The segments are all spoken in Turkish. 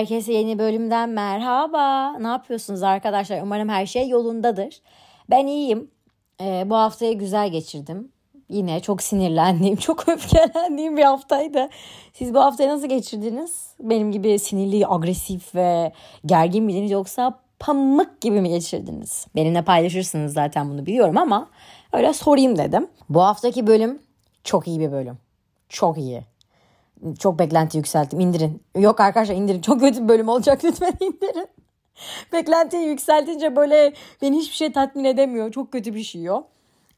Herkese yeni bölümden merhaba. Ne yapıyorsunuz arkadaşlar? Umarım her şey yolundadır. Ben iyiyim. Ee, bu haftayı güzel geçirdim. Yine çok sinirlendiğim, çok öfkelendiğim bir haftaydı. Siz bu haftayı nasıl geçirdiniz? Benim gibi sinirli, agresif ve gergin miydiniz yoksa pamuk gibi mi geçirdiniz? Benimle paylaşırsınız zaten bunu biliyorum ama öyle sorayım dedim. Bu haftaki bölüm çok iyi bir bölüm. Çok iyi. Çok beklenti yükselttim. İndirin. Yok arkadaşlar indirin. Çok kötü bir bölüm olacak. Lütfen indirin. Beklentiyi yükseltince böyle beni hiçbir şey tatmin edemiyor. Çok kötü bir şey o.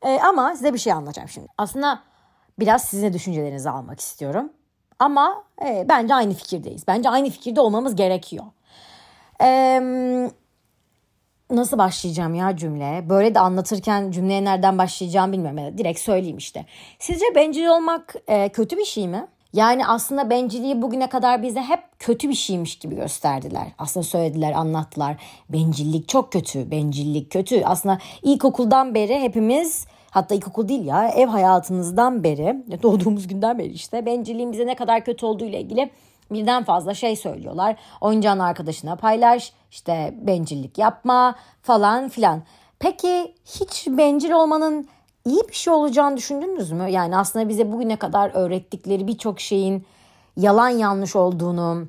Ee, ama size bir şey anlatacağım şimdi. Aslında biraz sizin düşüncelerinizi almak istiyorum. Ama e, bence aynı fikirdeyiz. Bence aynı fikirde olmamız gerekiyor. Eee nasıl başlayacağım ya cümle? Böyle de anlatırken cümleye nereden başlayacağım bilmiyorum. Direkt söyleyeyim işte. Sizce bencil olmak e, kötü bir şey mi? Yani aslında bencilliği bugüne kadar bize hep kötü bir şeymiş gibi gösterdiler. Aslında söylediler, anlattılar. Bencillik çok kötü, bencillik kötü. Aslında ilkokuldan beri hepimiz hatta ilkokul değil ya ev hayatımızdan beri doğduğumuz günden beri işte bencilliğin bize ne kadar kötü olduğu ile ilgili birden fazla şey söylüyorlar. Oyuncağını arkadaşına paylaş, işte bencillik yapma falan filan. Peki hiç bencil olmanın iyi bir şey olacağını düşündünüz mü? Yani aslında bize bugüne kadar öğrettikleri birçok şeyin yalan yanlış olduğunu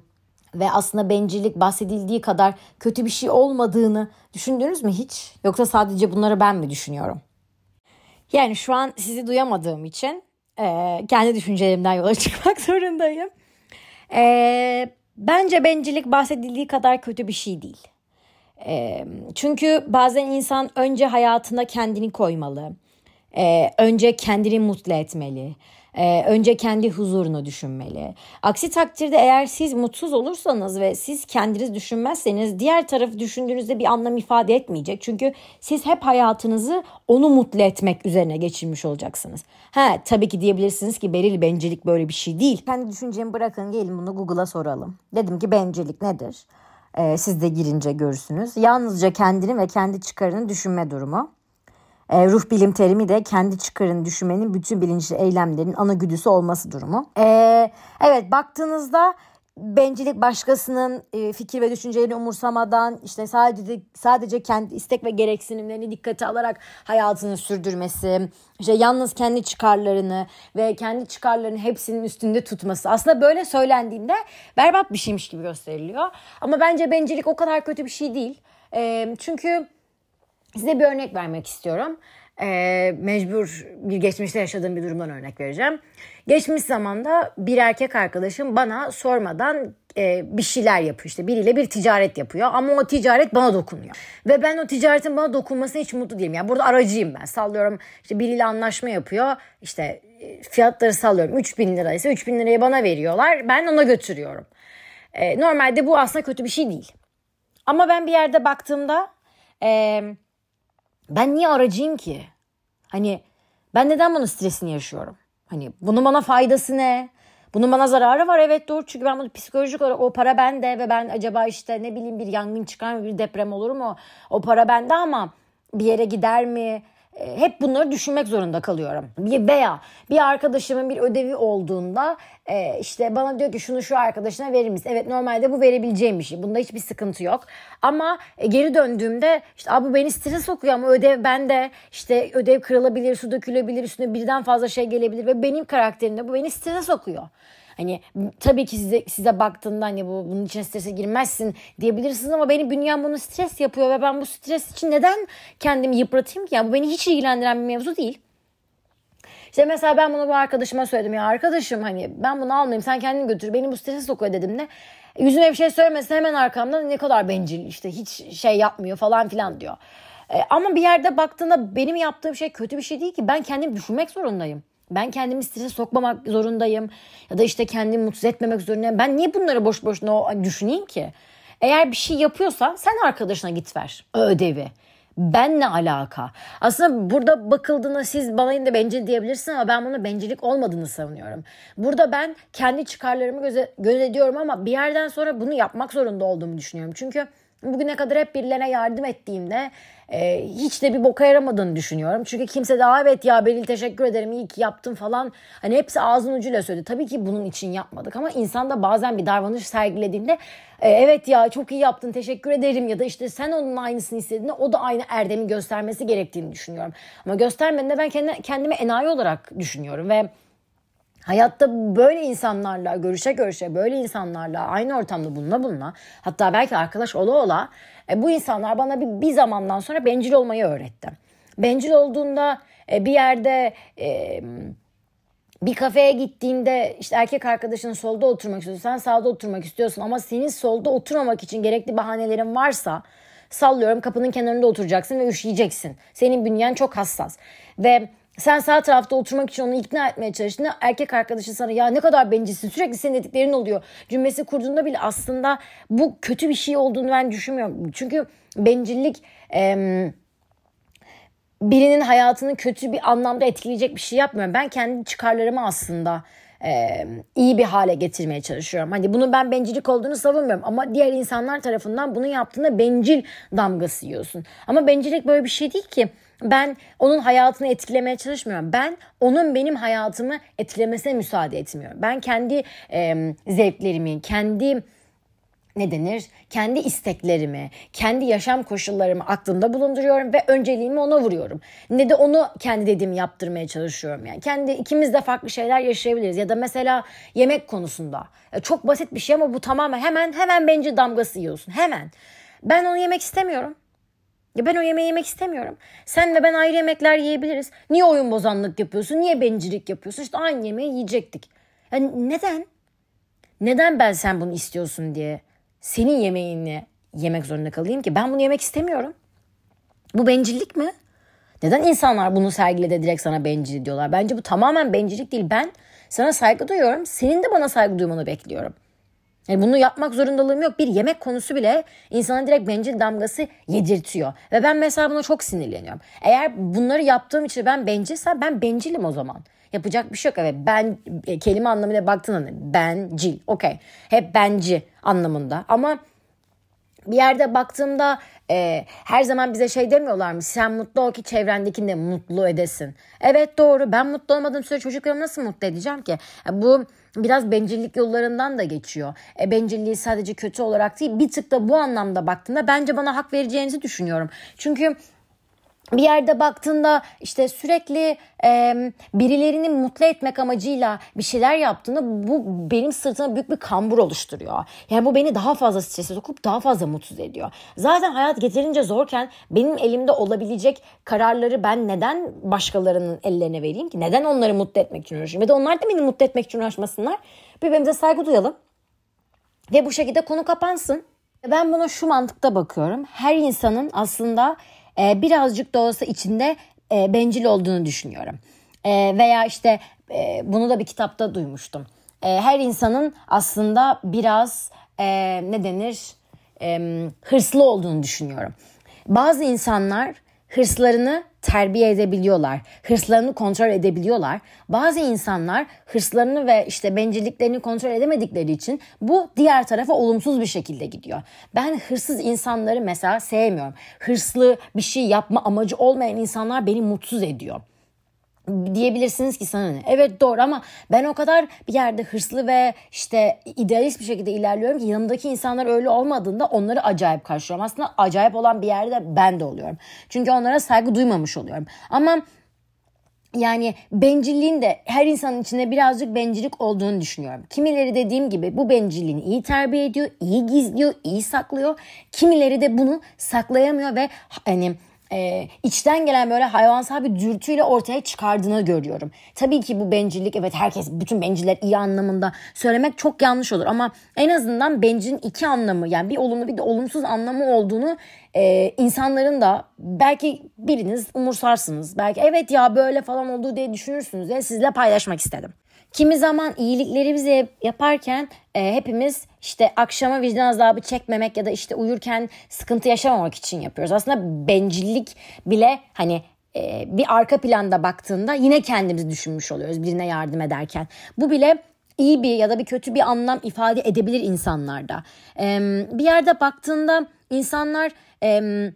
ve aslında bencillik bahsedildiği kadar kötü bir şey olmadığını düşündünüz mü hiç? Yoksa sadece bunları ben mi düşünüyorum? Yani şu an sizi duyamadığım için e, kendi düşüncelerimden yola çıkmak zorundayım. E, bence bencillik bahsedildiği kadar kötü bir şey değil. E, çünkü bazen insan önce hayatına kendini koymalı. E, önce kendini mutlu etmeli. Ee, önce kendi huzurunu düşünmeli. Aksi takdirde eğer siz mutsuz olursanız ve siz kendiniz düşünmezseniz diğer tarafı düşündüğünüzde bir anlam ifade etmeyecek. Çünkü siz hep hayatınızı onu mutlu etmek üzerine geçirmiş olacaksınız. Ha tabii ki diyebilirsiniz ki Beril bencillik böyle bir şey değil. Kendi düşüncemi bırakın gelin bunu Google'a soralım. Dedim ki bencillik nedir? Ee, siz de girince görürsünüz. Yalnızca kendini ve kendi çıkarını düşünme durumu. E, ruh bilim terimi de kendi çıkarını düşünmenin bütün bilinçli eylemlerin ana güdüsü olması durumu. E, evet baktığınızda bencillik başkasının e, fikir ve düşüncelerini umursamadan işte sadece sadece kendi istek ve gereksinimlerini dikkate alarak hayatını sürdürmesi, işte yalnız kendi çıkarlarını ve kendi çıkarlarının hepsinin üstünde tutması. Aslında böyle söylendiğinde berbat bir şeymiş gibi gösteriliyor. Ama bence bencillik o kadar kötü bir şey değil. E, çünkü Size bir örnek vermek istiyorum. Ee, mecbur bir geçmişte yaşadığım bir durumdan örnek vereceğim. Geçmiş zamanda bir erkek arkadaşım bana sormadan e, bir şeyler yapıyor işte biriyle bir ticaret yapıyor ama o ticaret bana dokunuyor. Ve ben o ticaretin bana dokunmasına hiç mutlu değilim. Yani burada aracıyım ben sallıyorum işte biriyle anlaşma yapıyor işte e, fiyatları sallıyorum 3000 liraysa 3000 lirayı bana veriyorlar ben ona götürüyorum. E, normalde bu aslında kötü bir şey değil. Ama ben bir yerde baktığımda... E, ben niye aracıyım ki? Hani ben neden bunun stresini yaşıyorum? Hani bunun bana faydası ne? Bunun bana zararı var evet doğru çünkü ben bunu psikolojik olarak o para bende ve ben acaba işte ne bileyim bir yangın çıkar mı bir deprem olur mu? O para bende ama bir yere gider mi? E, hep bunları düşünmek zorunda kalıyorum. Bir veya bir arkadaşımın bir ödevi olduğunda e, işte bana diyor ki şunu şu arkadaşına verir misin? Evet normalde bu verebileceğim bir şey. Bunda hiçbir sıkıntı yok. Ama e, geri döndüğümde işte bu beni stres sokuyor ama ödev bende. işte ödev kırılabilir, su dökülebilir, üstüne birden fazla şey gelebilir ve benim karakterimde bu beni stres sokuyor. Hani tabii ki size size baktığında hani bu bunun için strese girmezsin diyebilirsiniz ama benim bünyem bunu stres yapıyor ve ben bu stres için neden kendimi yıpratayım ki? Yani bu beni hiç ilgilendiren bir mevzu değil. İşte mesela ben bunu bu arkadaşıma söyledim ya arkadaşım hani ben bunu almayayım sen kendini götür beni bu strese sokuyor dedim de yüzüme bir şey söylemese hemen arkamda ne kadar bencil işte hiç şey yapmıyor falan filan diyor. E, ama bir yerde baktığında benim yaptığım şey kötü bir şey değil ki ben kendimi düşünmek zorundayım. Ben kendimi strese sokmamak zorundayım. Ya da işte kendimi mutsuz etmemek zorundayım. Ben niye bunları boş boşuna düşüneyim ki? Eğer bir şey yapıyorsan sen arkadaşına git ver ödevi. Ben ne alaka? Aslında burada bakıldığında siz bana yine bencil diyebilirsiniz ama ben bunu bencillik olmadığını savunuyorum. Burada ben kendi çıkarlarımı göze, gözetiyorum ama bir yerden sonra bunu yapmak zorunda olduğumu düşünüyorum. Çünkü bugüne kadar hep birilerine yardım ettiğimde e, hiç de bir boka yaramadığını düşünüyorum. Çünkü kimse de evet ya Beril teşekkür ederim iyi ki yaptın falan. Hani hepsi ağzın ucuyla söyledi. Tabii ki bunun için yapmadık ama insan da bazen bir davranış sergilediğinde e, evet ya çok iyi yaptın teşekkür ederim ya da işte sen onun aynısını istediğinde o da aynı erdemi göstermesi gerektiğini düşünüyorum. Ama göstermediğinde ben kendi, kendimi enayi olarak düşünüyorum ve Hayatta böyle insanlarla görüşe görüşe böyle insanlarla aynı ortamda buluna buluna hatta belki arkadaş ola ola e, bu insanlar bana bir, bir zamandan sonra bencil olmayı öğretti. Bencil olduğunda e, bir yerde e, bir kafeye gittiğinde işte erkek arkadaşının solda oturmak istiyorsun sen sağda oturmak istiyorsun ama senin solda oturmamak için gerekli bahanelerin varsa sallıyorum kapının kenarında oturacaksın ve üşüyeceksin. Senin bünyen çok hassas ve sen sağ tarafta oturmak için onu ikna etmeye çalıştığında erkek arkadaşı sana ya ne kadar bencilsin sürekli senin dediklerin oluyor cümlesi kurduğunda bile aslında bu kötü bir şey olduğunu ben düşünmüyorum. Çünkü bencillik e, birinin hayatını kötü bir anlamda etkileyecek bir şey yapmıyorum. Ben kendi çıkarlarımı aslında e, iyi bir hale getirmeye çalışıyorum. Hani bunu ben bencillik olduğunu savunmuyorum ama diğer insanlar tarafından bunu yaptığında bencil damgası yiyorsun. Ama bencillik böyle bir şey değil ki. Ben onun hayatını etkilemeye çalışmıyorum. Ben onun benim hayatımı etkilemesine müsaade etmiyorum. Ben kendi e, zevklerimi, kendi ne denir? Kendi isteklerimi, kendi yaşam koşullarımı aklımda bulunduruyorum ve önceliğimi ona vuruyorum. Ne de onu kendi dediğimi yaptırmaya çalışıyorum. Yani kendi ikimiz de farklı şeyler yaşayabiliriz. Ya da mesela yemek konusunda. Çok basit bir şey ama bu tamamen hemen hemen bence damgası yiyorsun. Hemen. Ben onu yemek istemiyorum. Ya ben o yemeği yemek istemiyorum. Sen ve ben ayrı yemekler yiyebiliriz. Niye oyun bozanlık yapıyorsun? Niye bencillik yapıyorsun? İşte aynı yemeği yiyecektik. Yani neden? Neden ben sen bunu istiyorsun diye senin yemeğini yemek zorunda kalayım ki? Ben bunu yemek istemiyorum. Bu bencillik mi? Neden insanlar bunu sergilede direkt sana bencil diyorlar? Bence bu tamamen bencillik değil. Ben sana saygı duyuyorum. Senin de bana saygı duymanı bekliyorum. Yani bunu yapmak zorundalığım yok. Bir yemek konusu bile insana direkt bencil damgası yedirtiyor. Ve ben mesela buna çok sinirleniyorum. Eğer bunları yaptığım için ben bencilsem ben bencilim o zaman. Yapacak bir şey yok. Evet ben e, kelime anlamıyla baktığında hani bencil. Okey. Hep benci anlamında. Ama bir yerde baktığımda e, her zaman bize şey demiyorlar mı? Sen mutlu ol ki çevrendekini de mutlu edesin. Evet doğru. Ben mutlu olmadığım süre çocuklarımı nasıl mutlu edeceğim ki? E, bu biraz bencillik yollarından da geçiyor. E, bencilliği sadece kötü olarak değil bir tık da bu anlamda baktığında bence bana hak vereceğinizi düşünüyorum. Çünkü bir yerde baktığında işte sürekli e, birilerini mutlu etmek amacıyla bir şeyler yaptığında bu benim sırtıma büyük bir kambur oluşturuyor. Yani bu beni daha fazla strese sokup daha fazla mutsuz ediyor. Zaten hayat yeterince zorken benim elimde olabilecek kararları ben neden başkalarının ellerine vereyim ki? Neden onları mutlu etmek için uğraşayım? Ve de onlar da beni mutlu etmek için uğraşmasınlar. Birbirimize saygı duyalım. Ve bu şekilde konu kapansın. Ben buna şu mantıkta bakıyorum. Her insanın aslında e, birazcık da olsa içinde e, bencil olduğunu düşünüyorum. E, veya işte e, bunu da bir kitapta duymuştum. E, her insanın aslında biraz e, ne denir e, hırslı olduğunu düşünüyorum. Bazı insanlar hırslarını terbiye edebiliyorlar. Hırslarını kontrol edebiliyorlar. Bazı insanlar hırslarını ve işte bencilliklerini kontrol edemedikleri için bu diğer tarafa olumsuz bir şekilde gidiyor. Ben hırsız insanları mesela sevmiyorum. Hırslı bir şey yapma amacı olmayan insanlar beni mutsuz ediyor diyebilirsiniz ki sana ne? Evet doğru ama ben o kadar bir yerde hırslı ve işte idealist bir şekilde ilerliyorum ki yanımdaki insanlar öyle olmadığında onları acayip karşılıyorum. Aslında acayip olan bir yerde ben de oluyorum. Çünkü onlara saygı duymamış oluyorum. Ama yani bencilliğin de her insanın içinde birazcık bencillik olduğunu düşünüyorum. Kimileri dediğim gibi bu bencilliğini iyi terbiye ediyor, iyi gizliyor, iyi saklıyor. Kimileri de bunu saklayamıyor ve hani e, içten gelen böyle hayvansal bir dürtüyle ortaya çıkardığını görüyorum. Tabii ki bu bencillik evet herkes bütün benciller iyi anlamında söylemek çok yanlış olur ama en azından bencilin iki anlamı yani bir olumlu bir de olumsuz anlamı olduğunu e, insanların da belki biriniz umursarsınız. Belki evet ya böyle falan olduğu diye düşünürsünüz diye sizle paylaşmak istedim. Kimi zaman iyilikleri bize yaparken e, hepimiz işte akşama vicdan azabı çekmemek ya da işte uyurken sıkıntı yaşamamak için yapıyoruz. Aslında bencillik bile hani e, bir arka planda baktığında yine kendimizi düşünmüş oluyoruz birine yardım ederken. Bu bile iyi bir ya da bir kötü bir anlam ifade edebilir insanlarda. E, bir yerde baktığında insanlar em,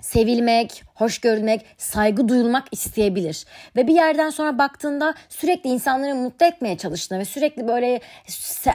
sevilmek, hoş görülmek, saygı duyulmak isteyebilir. Ve bir yerden sonra baktığında sürekli insanları mutlu etmeye çalıştığında ve sürekli böyle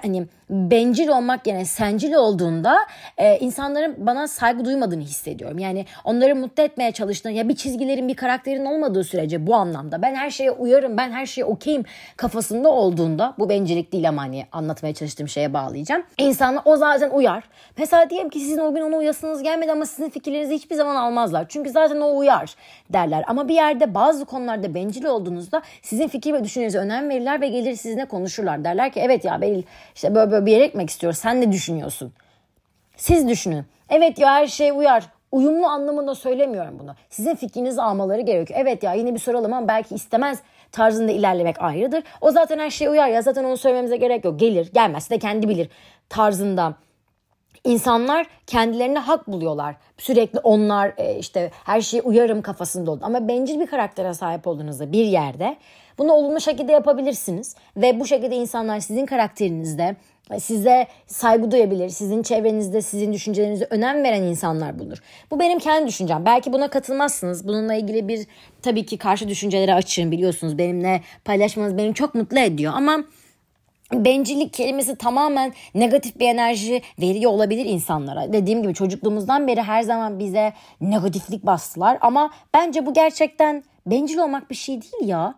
hani bencil olmak yerine sencil olduğunda e, insanların bana saygı duymadığını hissediyorum. Yani onları mutlu etmeye çalıştığında ya bir çizgilerin bir karakterin olmadığı sürece bu anlamda ben her şeye uyarım ben her şeye okeyim kafasında olduğunda bu bencillik değil ama hani anlatmaya çalıştığım şeye bağlayacağım. İnsanlar o zaten uyar. Mesela diyelim ki sizin o gün ona uyasınız gelmedi ama sizin fikirlerinizi hiçbir zaman almazlar. Çünkü zaten o uyar derler. Ama bir yerde bazı konularda bencil olduğunuzda sizin fikir ve düşüncenize önem verirler ve gelir sizinle konuşurlar. Derler ki evet ya Beril işte böyle böyle bir yere gitmek istiyor. Sen ne düşünüyorsun? Siz düşünün. Evet ya her şey uyar. Uyumlu anlamında söylemiyorum bunu. Sizin fikrinizi almaları gerekiyor. Evet ya yine bir soralım ama belki istemez tarzında ilerlemek ayrıdır. O zaten her şey uyar ya zaten onu söylememize gerek yok. Gelir gelmezse de kendi bilir tarzında İnsanlar kendilerine hak buluyorlar. Sürekli onlar e, işte her şeye uyarım kafasında oldu. Ama bencil bir karaktere sahip olduğunuzda bir yerde bunu olumlu şekilde yapabilirsiniz. Ve bu şekilde insanlar sizin karakterinizde e, size saygı duyabilir. Sizin çevrenizde sizin düşüncelerinize önem veren insanlar bulunur. Bu benim kendi düşüncem. Belki buna katılmazsınız. Bununla ilgili bir tabii ki karşı düşüncelere açığım biliyorsunuz. Benimle paylaşmanız beni çok mutlu ediyor. Ama bencillik kelimesi tamamen negatif bir enerji veriyor olabilir insanlara. Dediğim gibi çocukluğumuzdan beri her zaman bize negatiflik bastılar ama bence bu gerçekten bencil olmak bir şey değil ya.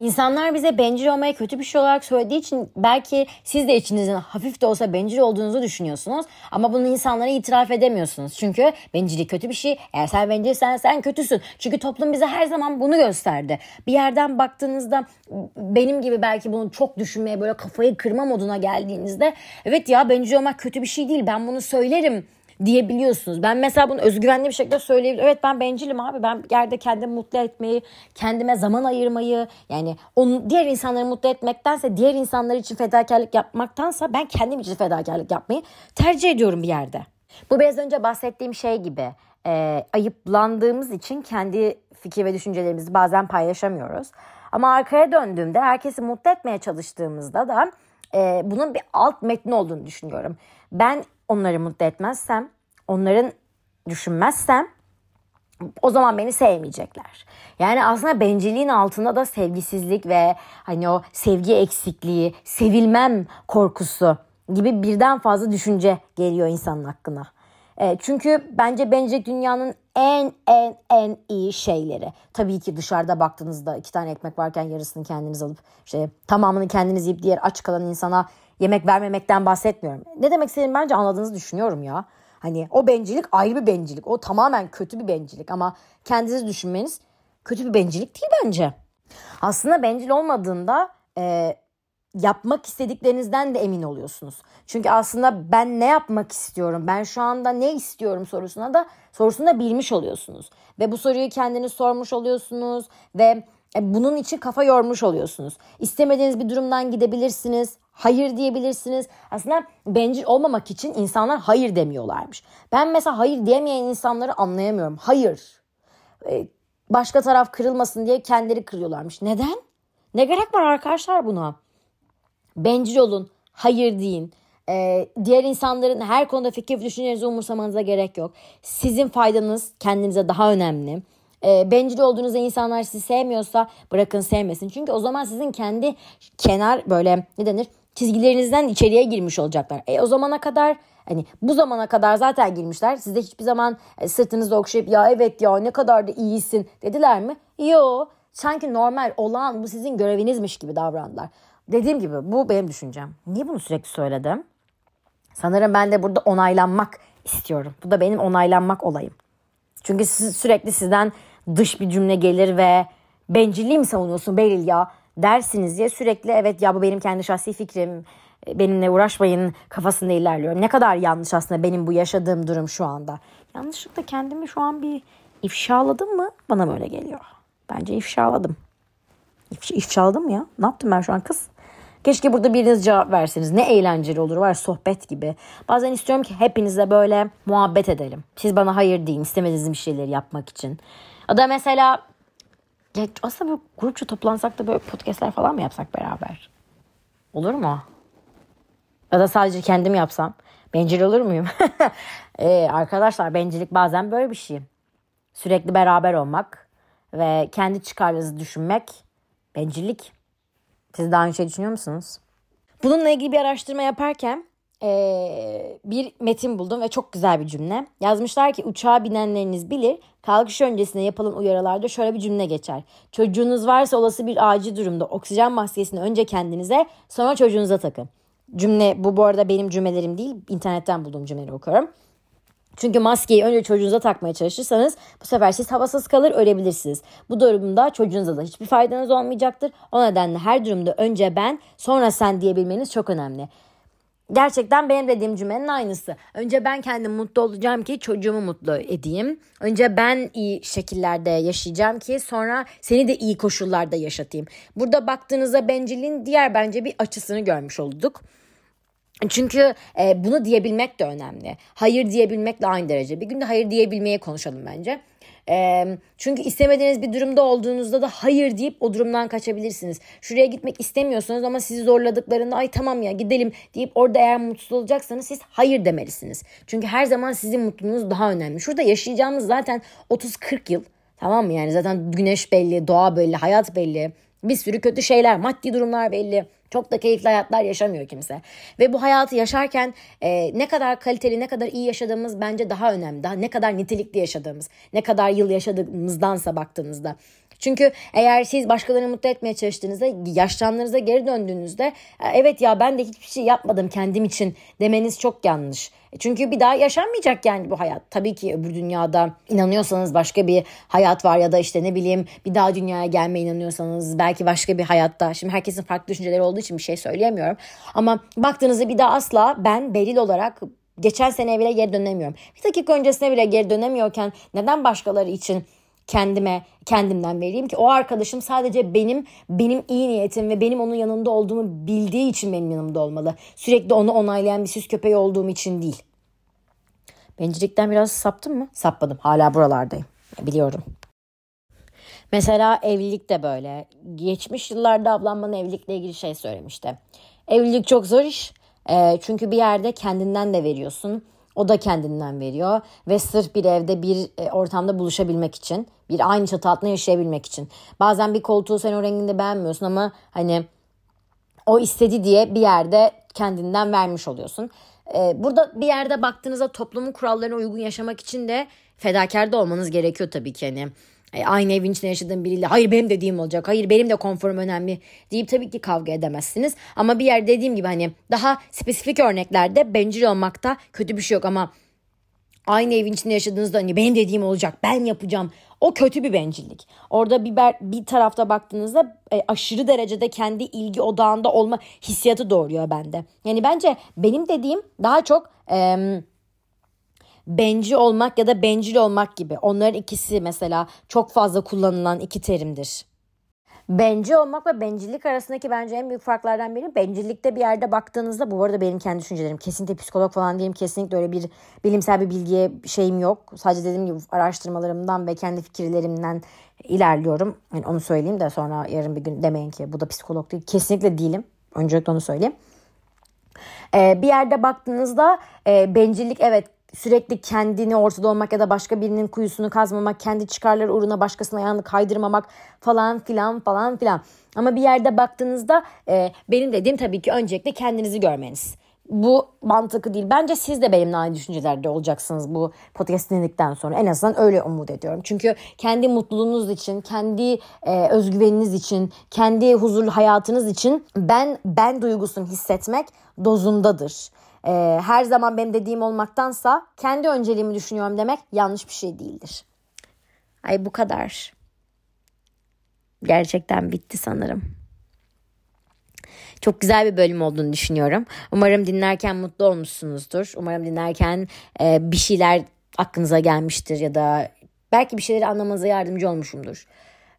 İnsanlar bize bencil olmaya kötü bir şey olarak söylediği için belki siz de içinizden hafif de olsa bencil olduğunuzu düşünüyorsunuz. Ama bunu insanlara itiraf edemiyorsunuz. Çünkü bencillik kötü bir şey. Eğer sen bencilsen sen kötüsün. Çünkü toplum bize her zaman bunu gösterdi. Bir yerden baktığınızda benim gibi belki bunu çok düşünmeye böyle kafayı kırma moduna geldiğinizde evet ya bencil olmak kötü bir şey değil. Ben bunu söylerim diyebiliyorsunuz. Ben mesela bunu özgüvenli bir şekilde söyleyebilirim. Evet ben bencilim abi. Ben yerde kendimi mutlu etmeyi, kendime zaman ayırmayı yani onu, diğer insanları mutlu etmektense diğer insanlar için fedakarlık yapmaktansa ben kendim için fedakarlık yapmayı tercih ediyorum bir yerde. Bu biraz önce bahsettiğim şey gibi e, ayıplandığımız için kendi fikir ve düşüncelerimizi bazen paylaşamıyoruz. Ama arkaya döndüğümde herkesi mutlu etmeye çalıştığımızda da e, bunun bir alt metni olduğunu düşünüyorum. Ben onları mutlu etmezsem, onların düşünmezsem o zaman beni sevmeyecekler. Yani aslında bencilliğin altında da sevgisizlik ve hani o sevgi eksikliği, sevilmem korkusu gibi birden fazla düşünce geliyor insanın hakkına. E, çünkü bence bencillik dünyanın en en en iyi şeyleri. Tabii ki dışarıda baktığınızda iki tane ekmek varken yarısını kendiniz alıp işte tamamını kendiniz yiyip diğer aç kalan insana yemek vermemekten bahsetmiyorum. Ne demek istediğimi bence anladığınızı düşünüyorum ya. Hani o bencillik ayrı bir bencillik. O tamamen kötü bir bencillik ama kendinizi düşünmeniz kötü bir bencillik değil bence. Aslında bencil olmadığında e, yapmak istediklerinizden de emin oluyorsunuz. Çünkü aslında ben ne yapmak istiyorum, ben şu anda ne istiyorum sorusuna da sorusunu da bilmiş oluyorsunuz. Ve bu soruyu kendiniz sormuş oluyorsunuz ve e, bunun için kafa yormuş oluyorsunuz. İstemediğiniz bir durumdan gidebilirsiniz. Hayır diyebilirsiniz. Aslında bencil olmamak için insanlar hayır demiyorlarmış. Ben mesela hayır diyemeyen insanları anlayamıyorum. Hayır. E, başka taraf kırılmasın diye kendileri kırıyorlarmış. Neden? Ne gerek var arkadaşlar buna? Bencil olun. Hayır deyin. Ee, diğer insanların her konuda fikir düşüncelerinizi umursamanıza gerek yok. Sizin faydanız kendinize daha önemli e, bencil olduğunuzda insanlar sizi sevmiyorsa bırakın sevmesin. Çünkü o zaman sizin kendi kenar böyle ne denir çizgilerinizden içeriye girmiş olacaklar. E o zamana kadar hani bu zamana kadar zaten girmişler. Siz hiçbir zaman e, sırtınızda okşayıp ya evet ya ne kadar da iyisin dediler mi? Yo sanki normal olan bu sizin görevinizmiş gibi davrandılar. Dediğim gibi bu benim düşüncem. Niye bunu sürekli söyledim? Sanırım ben de burada onaylanmak istiyorum. Bu da benim onaylanmak olayım. Çünkü siz, sürekli sizden dış bir cümle gelir ve bencilliği mi savunuyorsun Beril ya dersiniz diye sürekli evet ya bu benim kendi şahsi fikrim benimle uğraşmayın kafasında ilerliyorum. Ne kadar yanlış aslında benim bu yaşadığım durum şu anda. Yanlışlıkla kendimi şu an bir ifşaladım mı? Bana böyle geliyor. Bence ifşaladım. İf ifşaladım ya. Ne yaptım ben şu an kız? Keşke burada biriniz cevap verseniz. Ne eğlenceli olur var sohbet gibi. Bazen istiyorum ki hepinizle böyle muhabbet edelim. Siz bana hayır deyin istemediğiniz bir şeyleri yapmak için. O da mesela ya aslında böyle grupça toplansak da böyle podcastler falan mı yapsak beraber? Olur mu? Ya da sadece kendim yapsam. Bencil olur muyum? ee, arkadaşlar bencillik bazen böyle bir şey. Sürekli beraber olmak ve kendi çıkarlarınızı düşünmek bencillik. Siz daha aynı şey düşünüyor musunuz? Bununla ilgili bir araştırma yaparken ee, bir metin buldum ve çok güzel bir cümle. Yazmışlar ki uçağa binenleriniz bilir kalkış öncesinde yapılan uyarılarda şöyle bir cümle geçer. Çocuğunuz varsa olası bir acil durumda oksijen maskesini önce kendinize sonra çocuğunuza takın. Cümle bu bu arada benim cümlelerim değil internetten bulduğum cümleleri okuyorum. Çünkü maskeyi önce çocuğunuza takmaya çalışırsanız bu sefer siz havasız kalır ölebilirsiniz. Bu durumda çocuğunuza da hiçbir faydanız olmayacaktır. O nedenle her durumda önce ben sonra sen diyebilmeniz çok önemli. Gerçekten benim dediğim cümlenin aynısı. Önce ben kendim mutlu olacağım ki çocuğumu mutlu edeyim. Önce ben iyi şekillerde yaşayacağım ki sonra seni de iyi koşullarda yaşatayım. Burada baktığınızda bencilliğin diğer bence bir açısını görmüş olduk. Çünkü e, bunu diyebilmek de önemli. Hayır diyebilmek de aynı derece. Bir gün de hayır diyebilmeye konuşalım bence. E, çünkü istemediğiniz bir durumda olduğunuzda da hayır deyip o durumdan kaçabilirsiniz. Şuraya gitmek istemiyorsanız ama sizi zorladıklarında ay tamam ya gidelim deyip orada eğer mutsuz olacaksanız siz hayır demelisiniz. Çünkü her zaman sizin mutluluğunuz daha önemli. Şurada yaşayacağımız zaten 30-40 yıl. Tamam mı? Yani zaten güneş belli, doğa belli, hayat belli. Bir sürü kötü şeyler, maddi durumlar belli. Çok da keyifli hayatlar yaşamıyor kimse. Ve bu hayatı yaşarken e, ne kadar kaliteli, ne kadar iyi yaşadığımız bence daha önemli. Daha ne kadar nitelikli yaşadığımız, ne kadar yıl yaşadığımızdansa baktığınızda. Çünkü eğer siz başkalarını mutlu etmeye çalıştığınızda, yaşlandığınızda geri döndüğünüzde e, evet ya ben de hiçbir şey yapmadım kendim için demeniz çok yanlış. E, çünkü bir daha yaşanmayacak yani bu hayat. Tabii ki öbür dünyada inanıyorsanız başka bir hayat var ya da işte ne bileyim bir daha dünyaya gelme inanıyorsanız belki başka bir hayatta. Şimdi herkesin farklı düşünceleri olduğu için bir şey söyleyemiyorum. Ama baktığınızda bir daha asla ben Beril olarak geçen sene bile geri dönemiyorum. Bir dakika öncesine bile geri dönemiyorken neden başkaları için kendime kendimden vereyim ki o arkadaşım sadece benim benim iyi niyetim ve benim onun yanında olduğumu bildiği için benim yanımda olmalı. Sürekli onu onaylayan bir süs köpeği olduğum için değil. Bencillikten biraz saptım mı? Sapmadım. Hala buralardayım. Biliyorum. Mesela evlilik de böyle. Geçmiş yıllarda ablam bana evlilikle ilgili şey söylemişti. Evlilik çok zor iş. E, çünkü bir yerde kendinden de veriyorsun. O da kendinden veriyor ve sırf bir evde bir e, ortamda buluşabilmek için, bir aynı çatı altında yaşayabilmek için. Bazen bir koltuğu sen o renginde beğenmiyorsun ama hani o istedi diye bir yerde kendinden vermiş oluyorsun. Ee, burada bir yerde baktığınızda toplumun kurallarına uygun yaşamak için de fedakar da olmanız gerekiyor tabii ki. Hani e, aynı evin içinde yaşadığım biriyle hayır benim dediğim olacak hayır benim de konforum önemli deyip tabii ki kavga edemezsiniz. Ama bir yer dediğim gibi hani daha spesifik örneklerde bencil olmakta kötü bir şey yok ama aynı evin içinde yaşadığınızda hani benim dediğim olacak ben yapacağım o kötü bir bencillik. Orada bir, bir tarafta baktığınızda e, aşırı derecede kendi ilgi odağında olma hissiyatı doğuruyor bende. Yani bence benim dediğim daha çok... E, benci olmak ya da bencil olmak gibi. Onların ikisi mesela çok fazla kullanılan iki terimdir. Benci olmak ve bencillik arasındaki bence en büyük farklardan biri bencillikte bir yerde baktığınızda bu arada benim kendi düşüncelerim kesinlikle psikolog falan değilim kesinlikle öyle bir bilimsel bir bilgiye şeyim yok. Sadece dediğim gibi araştırmalarımdan ve kendi fikirlerimden ilerliyorum. Yani onu söyleyeyim de sonra yarın bir gün demeyin ki bu da psikolog değil. Kesinlikle değilim. Öncelikle onu söyleyeyim. Ee, bir yerde baktığınızda e, bencillik evet sürekli kendini ortada olmak ya da başka birinin kuyusunu kazmamak, kendi çıkarları uğruna başkasının ayağını kaydırmamak falan filan falan filan. Ama bir yerde baktığınızda e, benim dediğim tabii ki öncelikle kendinizi görmeniz. Bu mantıklı değil. Bence siz de benimle aynı düşüncelerde olacaksınız bu podcast dinledikten sonra. En azından öyle umut ediyorum. Çünkü kendi mutluluğunuz için, kendi e, özgüveniniz için, kendi huzurlu hayatınız için ben ben duygusunu hissetmek dozundadır e, her zaman benim dediğim olmaktansa kendi önceliğimi düşünüyorum demek yanlış bir şey değildir. Ay bu kadar. Gerçekten bitti sanırım. Çok güzel bir bölüm olduğunu düşünüyorum. Umarım dinlerken mutlu olmuşsunuzdur. Umarım dinlerken e, bir şeyler aklınıza gelmiştir ya da belki bir şeyleri anlamanıza yardımcı olmuşumdur.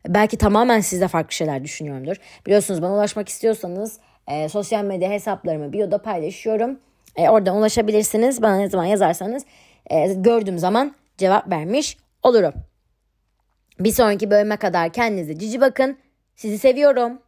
Belki tamamen sizde farklı şeyler düşünüyorumdur. Biliyorsunuz bana ulaşmak istiyorsanız e, sosyal medya hesaplarımı bioda paylaşıyorum. E, oradan ulaşabilirsiniz. Bana ne zaman yazarsanız e, gördüğüm zaman cevap vermiş olurum. Bir sonraki bölüme kadar kendinize cici bakın. Sizi seviyorum.